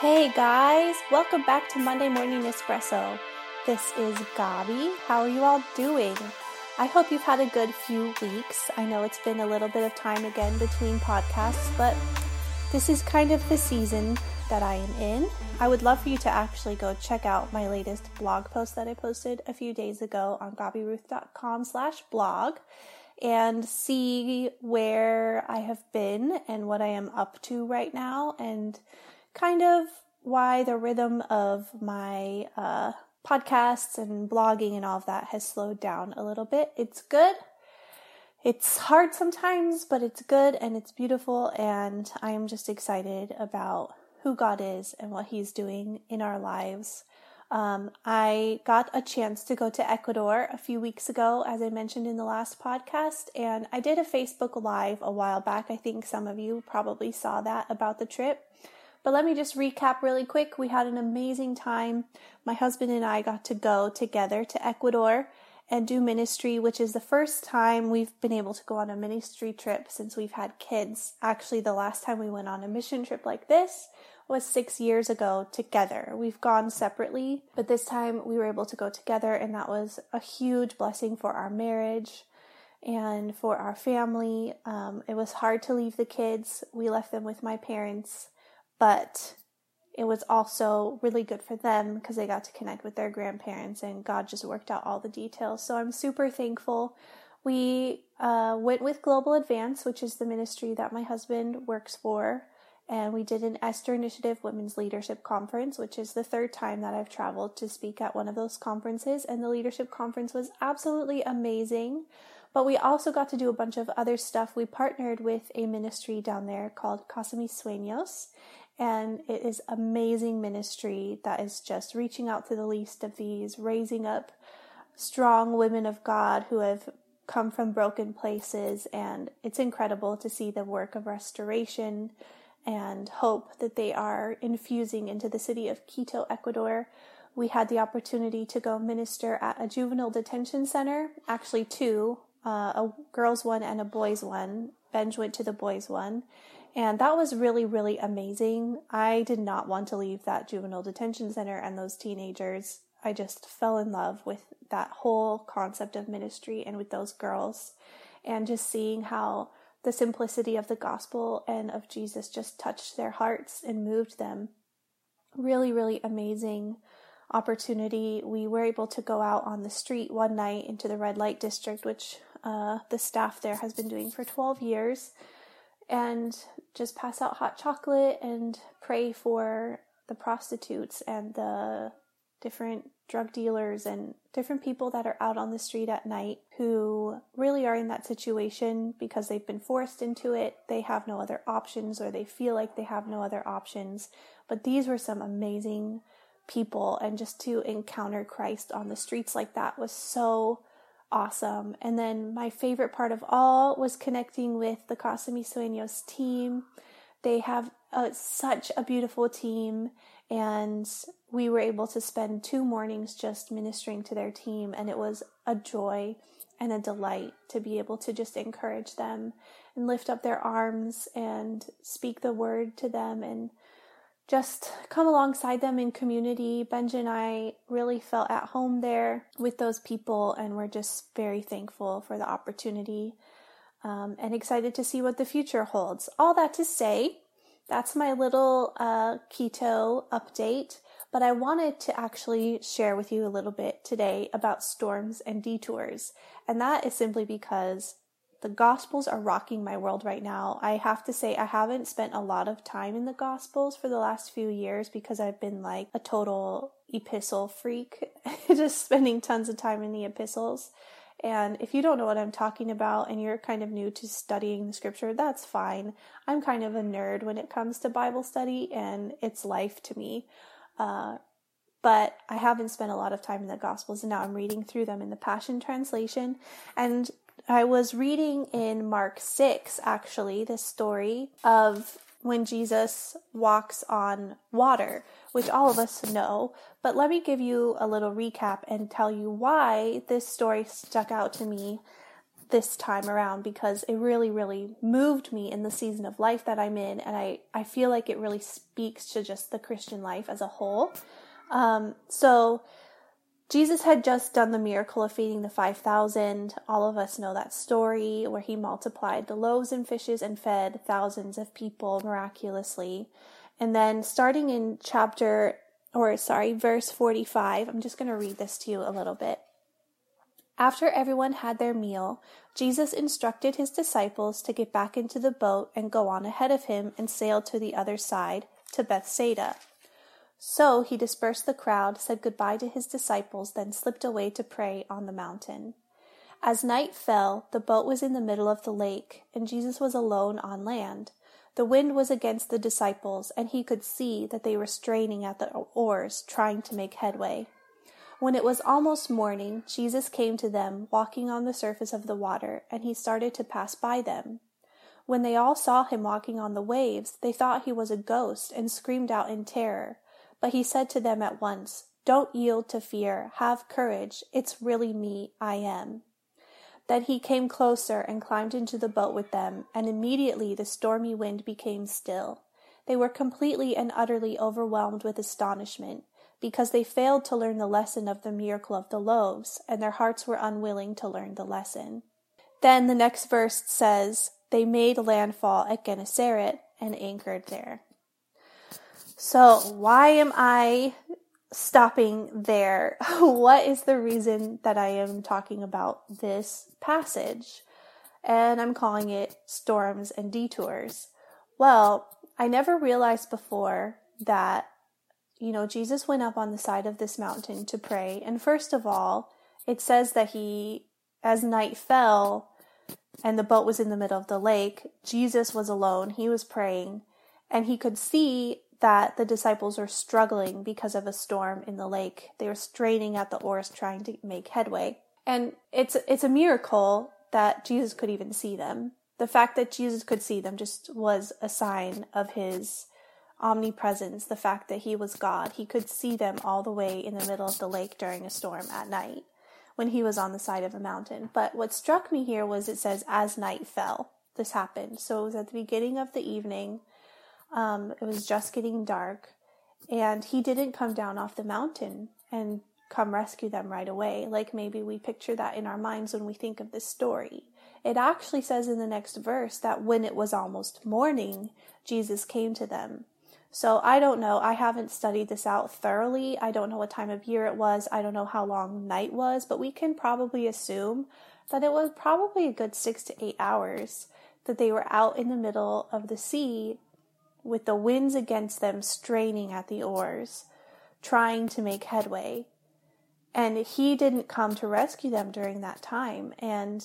Hey guys, welcome back to Monday Morning Espresso. This is Gabi. How are you all doing? I hope you've had a good few weeks. I know it's been a little bit of time again between podcasts, but this is kind of the season that I am in. I would love for you to actually go check out my latest blog post that I posted a few days ago on gabiruth.com slash blog and see where I have been and what I am up to right now and kind of why the rhythm of my uh, podcasts and blogging and all of that has slowed down a little bit. It's good. It's hard sometimes, but it's good and it's beautiful. And I am just excited about who God is and what He's doing in our lives. Um, I got a chance to go to Ecuador a few weeks ago, as I mentioned in the last podcast, and I did a Facebook Live a while back. I think some of you probably saw that about the trip. But let me just recap really quick. We had an amazing time. My husband and I got to go together to Ecuador and do ministry, which is the first time we've been able to go on a ministry trip since we've had kids. Actually, the last time we went on a mission trip like this was six years ago together. We've gone separately, but this time we were able to go together, and that was a huge blessing for our marriage and for our family. Um, it was hard to leave the kids. We left them with my parents but it was also really good for them because they got to connect with their grandparents and God just worked out all the details. So I'm super thankful. We uh, went with Global Advance, which is the ministry that my husband works for, and we did an Esther Initiative Women's Leadership Conference, which is the third time that I've traveled to speak at one of those conferences. And the leadership conference was absolutely amazing. But we also got to do a bunch of other stuff. We partnered with a ministry down there called Casa Mis Sueños, and it is amazing ministry that is just reaching out to the least of these, raising up strong women of God who have come from broken places. And it's incredible to see the work of restoration and hope that they are infusing into the city of Quito, Ecuador. We had the opportunity to go minister at a juvenile detention center, actually, two uh, a girls' one and a boys' one. Benj went to the boys' one and that was really, really amazing. I did not want to leave that juvenile detention center and those teenagers. I just fell in love with that whole concept of ministry and with those girls and just seeing how the simplicity of the gospel and of Jesus just touched their hearts and moved them. Really, really amazing opportunity. We were able to go out on the street one night into the red light district, which uh, the staff there has been doing for 12 years and just pass out hot chocolate and pray for the prostitutes and the different drug dealers and different people that are out on the street at night who really are in that situation because they've been forced into it. They have no other options or they feel like they have no other options. But these were some amazing people and just to encounter Christ on the streets like that was so awesome. And then my favorite part of all was connecting with the Casa Mis Sueños team. They have a, such a beautiful team, and we were able to spend two mornings just ministering to their team, and it was a joy and a delight to be able to just encourage them and lift up their arms and speak the word to them and just come alongside them in community. Benj and I really felt at home there with those people, and we're just very thankful for the opportunity um, and excited to see what the future holds. All that to say, that's my little uh, Quito update. But I wanted to actually share with you a little bit today about storms and detours. And that is simply because the Gospels are rocking my world right now. I have to say, I haven't spent a lot of time in the Gospels for the last few years because I've been like a total epistle freak, just spending tons of time in the epistles. And if you don't know what I'm talking about and you're kind of new to studying the scripture, that's fine. I'm kind of a nerd when it comes to Bible study and it's life to me. Uh, but I haven't spent a lot of time in the Gospels and now I'm reading through them in the Passion Translation. And I was reading in Mark 6, actually, the story of when Jesus walks on water, which all of us know. But let me give you a little recap and tell you why this story stuck out to me this time around because it really, really moved me in the season of life that I'm in. And I, I feel like it really speaks to just the Christian life as a whole. Um, so, Jesus had just done the miracle of feeding the 5,000. All of us know that story where he multiplied the loaves and fishes and fed thousands of people miraculously. And then starting in chapter, or sorry, verse 45, I'm just going to read this to you a little bit. After everyone had their meal, Jesus instructed his disciples to get back into the boat and go on ahead of him and sail to the other side, to Bethsaida. So he dispersed the crowd, said goodbye to his disciples, then slipped away to pray on the mountain. As night fell, the boat was in the middle of the lake, and Jesus was alone on land. The wind was against the disciples, and he could see that they were straining at the oars, trying to make headway. When it was almost morning, Jesus came to them, walking on the surface of the water, and he started to pass by them. When they all saw him walking on the waves, they thought he was a ghost and screamed out in terror. But he said to them at once, Don't yield to fear. Have courage. It's really me. I am. Then he came closer and climbed into the boat with them, and immediately the stormy wind became still. They were completely and utterly overwhelmed with astonishment, because they failed to learn the lesson of the miracle of the loaves, and their hearts were unwilling to learn the lesson. Then the next verse says, They made landfall at Gennesaret and anchored there. So, why am I stopping there? what is the reason that I am talking about this passage? And I'm calling it Storms and Detours. Well, I never realized before that, you know, Jesus went up on the side of this mountain to pray. And first of all, it says that he, as night fell and the boat was in the middle of the lake, Jesus was alone. He was praying and he could see that the disciples are struggling because of a storm in the lake. They were straining at the oars trying to make headway. And it's it's a miracle that Jesus could even see them. The fact that Jesus could see them just was a sign of his omnipresence, the fact that he was God. He could see them all the way in the middle of the lake during a storm at night when he was on the side of a mountain. But what struck me here was it says, as night fell, this happened. So it was at the beginning of the evening um, it was just getting dark, and he didn't come down off the mountain and come rescue them right away, like maybe we picture that in our minds when we think of this story. It actually says in the next verse that when it was almost morning, Jesus came to them. So I don't know. I haven't studied this out thoroughly. I don't know what time of year it was. I don't know how long night was, but we can probably assume that it was probably a good six to eight hours that they were out in the middle of the sea with the winds against them straining at the oars, trying to make headway. And he didn't come to rescue them during that time. And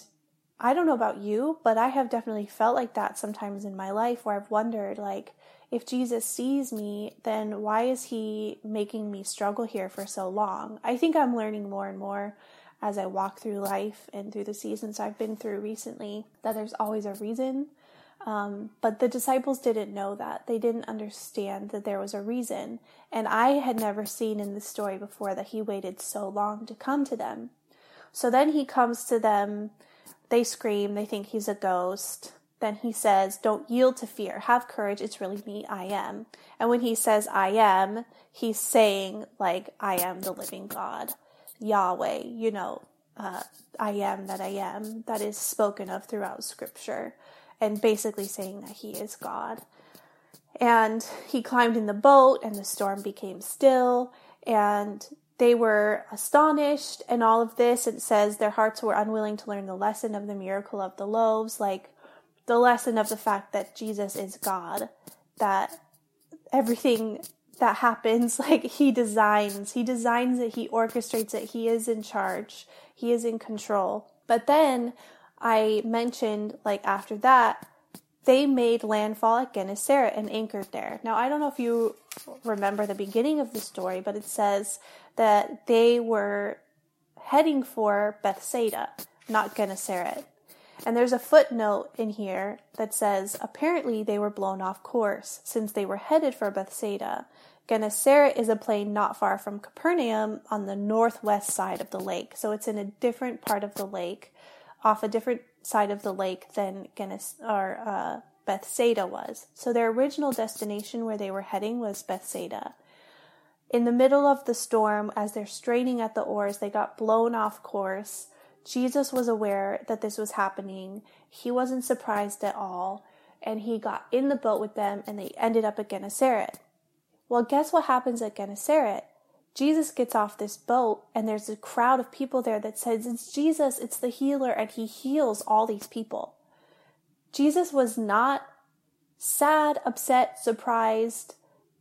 I don't know about you, but I have definitely felt like that sometimes in my life where I've wondered, like, if Jesus sees me, then why is he making me struggle here for so long? I think I'm learning more and more as I walk through life and through the seasons I've been through recently that there's always a reason um, but the disciples didn't know that. They didn't understand that there was a reason. And I had never seen in the story before that he waited so long to come to them. So then he comes to them. They scream. They think he's a ghost. Then he says, Don't yield to fear. Have courage. It's really me. I am. And when he says, I am, he's saying, like, I am the living God. Yahweh, you know, uh, I am that I am, that is spoken of throughout scripture and basically saying that he is God. And he climbed in the boat, and the storm became still, and they were astonished, and all of this. It says their hearts were unwilling to learn the lesson of the miracle of the loaves, like the lesson of the fact that Jesus is God, that everything that happens, like he designs, he designs it, he orchestrates it, he is in charge, he is in control. But then I mentioned, like, after that, they made landfall at Gennesaret and anchored there. Now, I don't know if you remember the beginning of the story, but it says that they were heading for Bethsaida, not Gennesaret. And there's a footnote in here that says apparently they were blown off course since they were headed for Bethsaida. Gennesaret is a plain not far from Capernaum on the northwest side of the lake, so it's in a different part of the lake off a different side of the lake than Gennes- or uh, Bethsaida was. So their original destination where they were heading was Bethsaida. In the middle of the storm, as they're straining at the oars, they got blown off course. Jesus was aware that this was happening. He wasn't surprised at all. And he got in the boat with them and they ended up at Gennesaret. Well, guess what happens at Gennesaret? Jesus gets off this boat and there's a crowd of people there that says, It's Jesus, it's the healer, and he heals all these people. Jesus was not sad, upset, surprised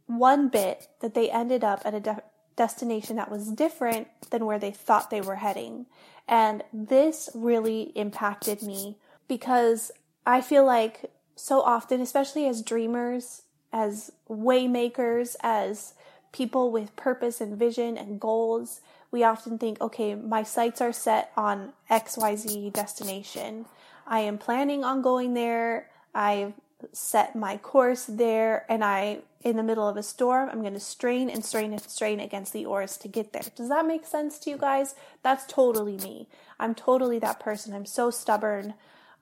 one bit that they ended up at a de- destination that was different than where they thought they were heading. And this really impacted me because I feel like so often, especially as dreamers, as waymakers, as people with purpose and vision and goals, we often think, okay, my sights are set on XYZ destination. I am planning on going there. I've set my course there and I, in the middle of a storm, I'm going to strain and strain and strain against the oars to get there. Does that make sense to you guys? That's totally me. I'm totally that person. I'm so stubborn.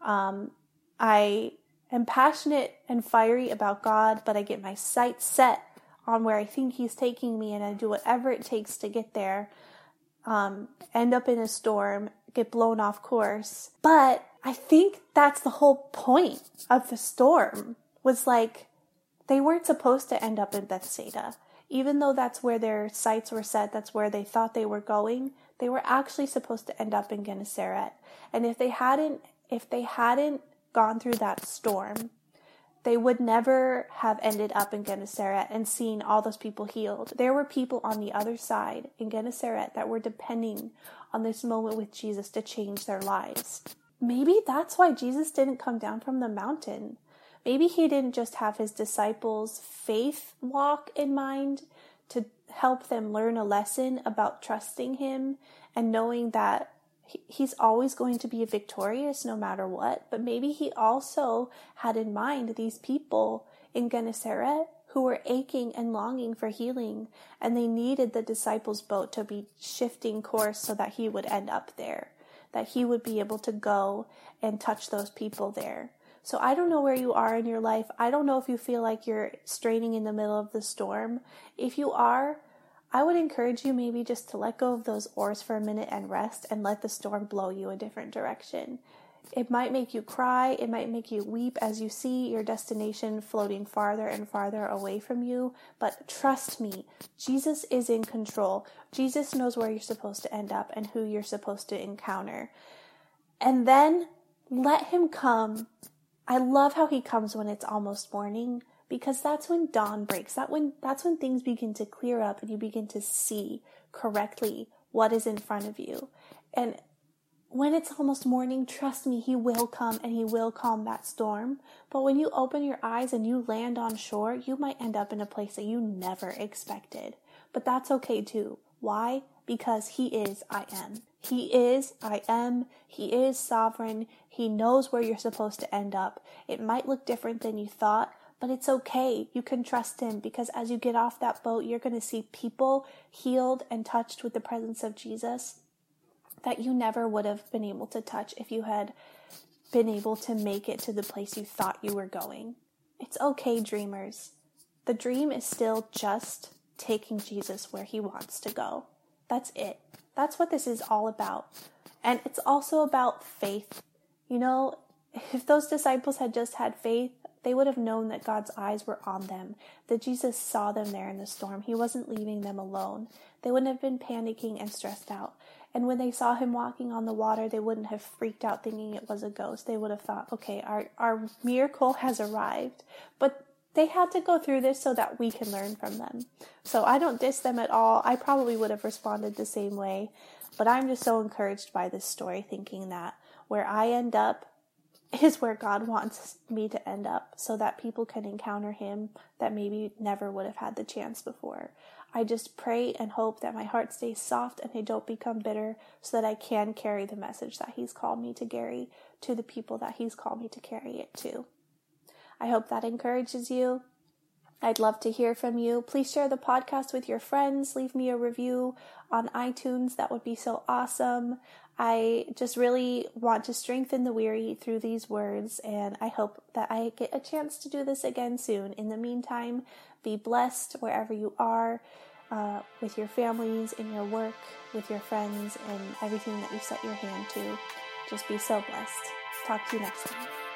Um, I am passionate and fiery about God, but I get my sights set on where I think He's taking me, and I do whatever it takes to get there. Um, end up in a storm, get blown off course. But I think that's the whole point of the storm was like they weren't supposed to end up in Bethsaida. Even though that's where their sights were set, that's where they thought they were going, they were actually supposed to end up in Gennesaret. And if they hadn't if they hadn't gone through that storm, they would never have ended up in Gennesaret and seen all those people healed. There were people on the other side in Gennesaret that were depending on this moment with Jesus to change their lives. Maybe that's why Jesus didn't come down from the mountain. Maybe he didn't just have his disciples' faith walk in mind to help them learn a lesson about trusting him and knowing that he's always going to be victorious no matter what. But maybe he also had in mind these people in Gennesaret who were aching and longing for healing, and they needed the disciples' boat to be shifting course so that he would end up there, that he would be able to go and touch those people there. So I don't know where you are in your life. I don't know if you feel like you're straining in the middle of the storm. If you are, I would encourage you maybe just to let go of those oars for a minute and rest and let the storm blow you a different direction. It might make you cry, it might make you weep as you see your destination floating farther and farther away from you, but trust me, Jesus is in control. Jesus knows where you're supposed to end up and who you're supposed to encounter. And then let him come. I love how he comes when it's almost morning because that's when dawn breaks. That when that's when things begin to clear up and you begin to see correctly what is in front of you. And when it's almost morning, trust me, he will come and he will calm that storm. But when you open your eyes and you land on shore, you might end up in a place that you never expected. But that's okay too. Why? Because he is I am. He is I am. He is sovereign. He knows where you're supposed to end up. It might look different than you thought, but it's okay. You can trust him because as you get off that boat, you're going to see people healed and touched with the presence of Jesus that you never would have been able to touch if you had been able to make it to the place you thought you were going. It's okay, dreamers. The dream is still just taking Jesus where he wants to go. That's it. That's what this is all about. And it's also about faith. You know, if those disciples had just had faith, they would have known that God's eyes were on them, that Jesus saw them there in the storm. He wasn't leaving them alone. They wouldn't have been panicking and stressed out. And when they saw him walking on the water, they wouldn't have freaked out thinking it was a ghost. They would have thought, okay, our, our miracle has arrived. But they had to go through this so that we can learn from them. So I don't diss them at all. I probably would have responded the same way. But I'm just so encouraged by this story, thinking that where I end up is where God wants me to end up so that people can encounter Him that maybe never would have had the chance before. I just pray and hope that my heart stays soft and I don't become bitter so that I can carry the message that He's called me to carry to the people that He's called me to carry it to. I hope that encourages you. I'd love to hear from you. Please share the podcast with your friends. Leave me a review on iTunes. That would be so awesome. I just really want to strengthen the weary through these words, and I hope that I get a chance to do this again soon. In the meantime, be blessed wherever you are, uh, with your families, in your work, with your friends, and everything that you set your hand to. Just be so blessed. Talk to you next time.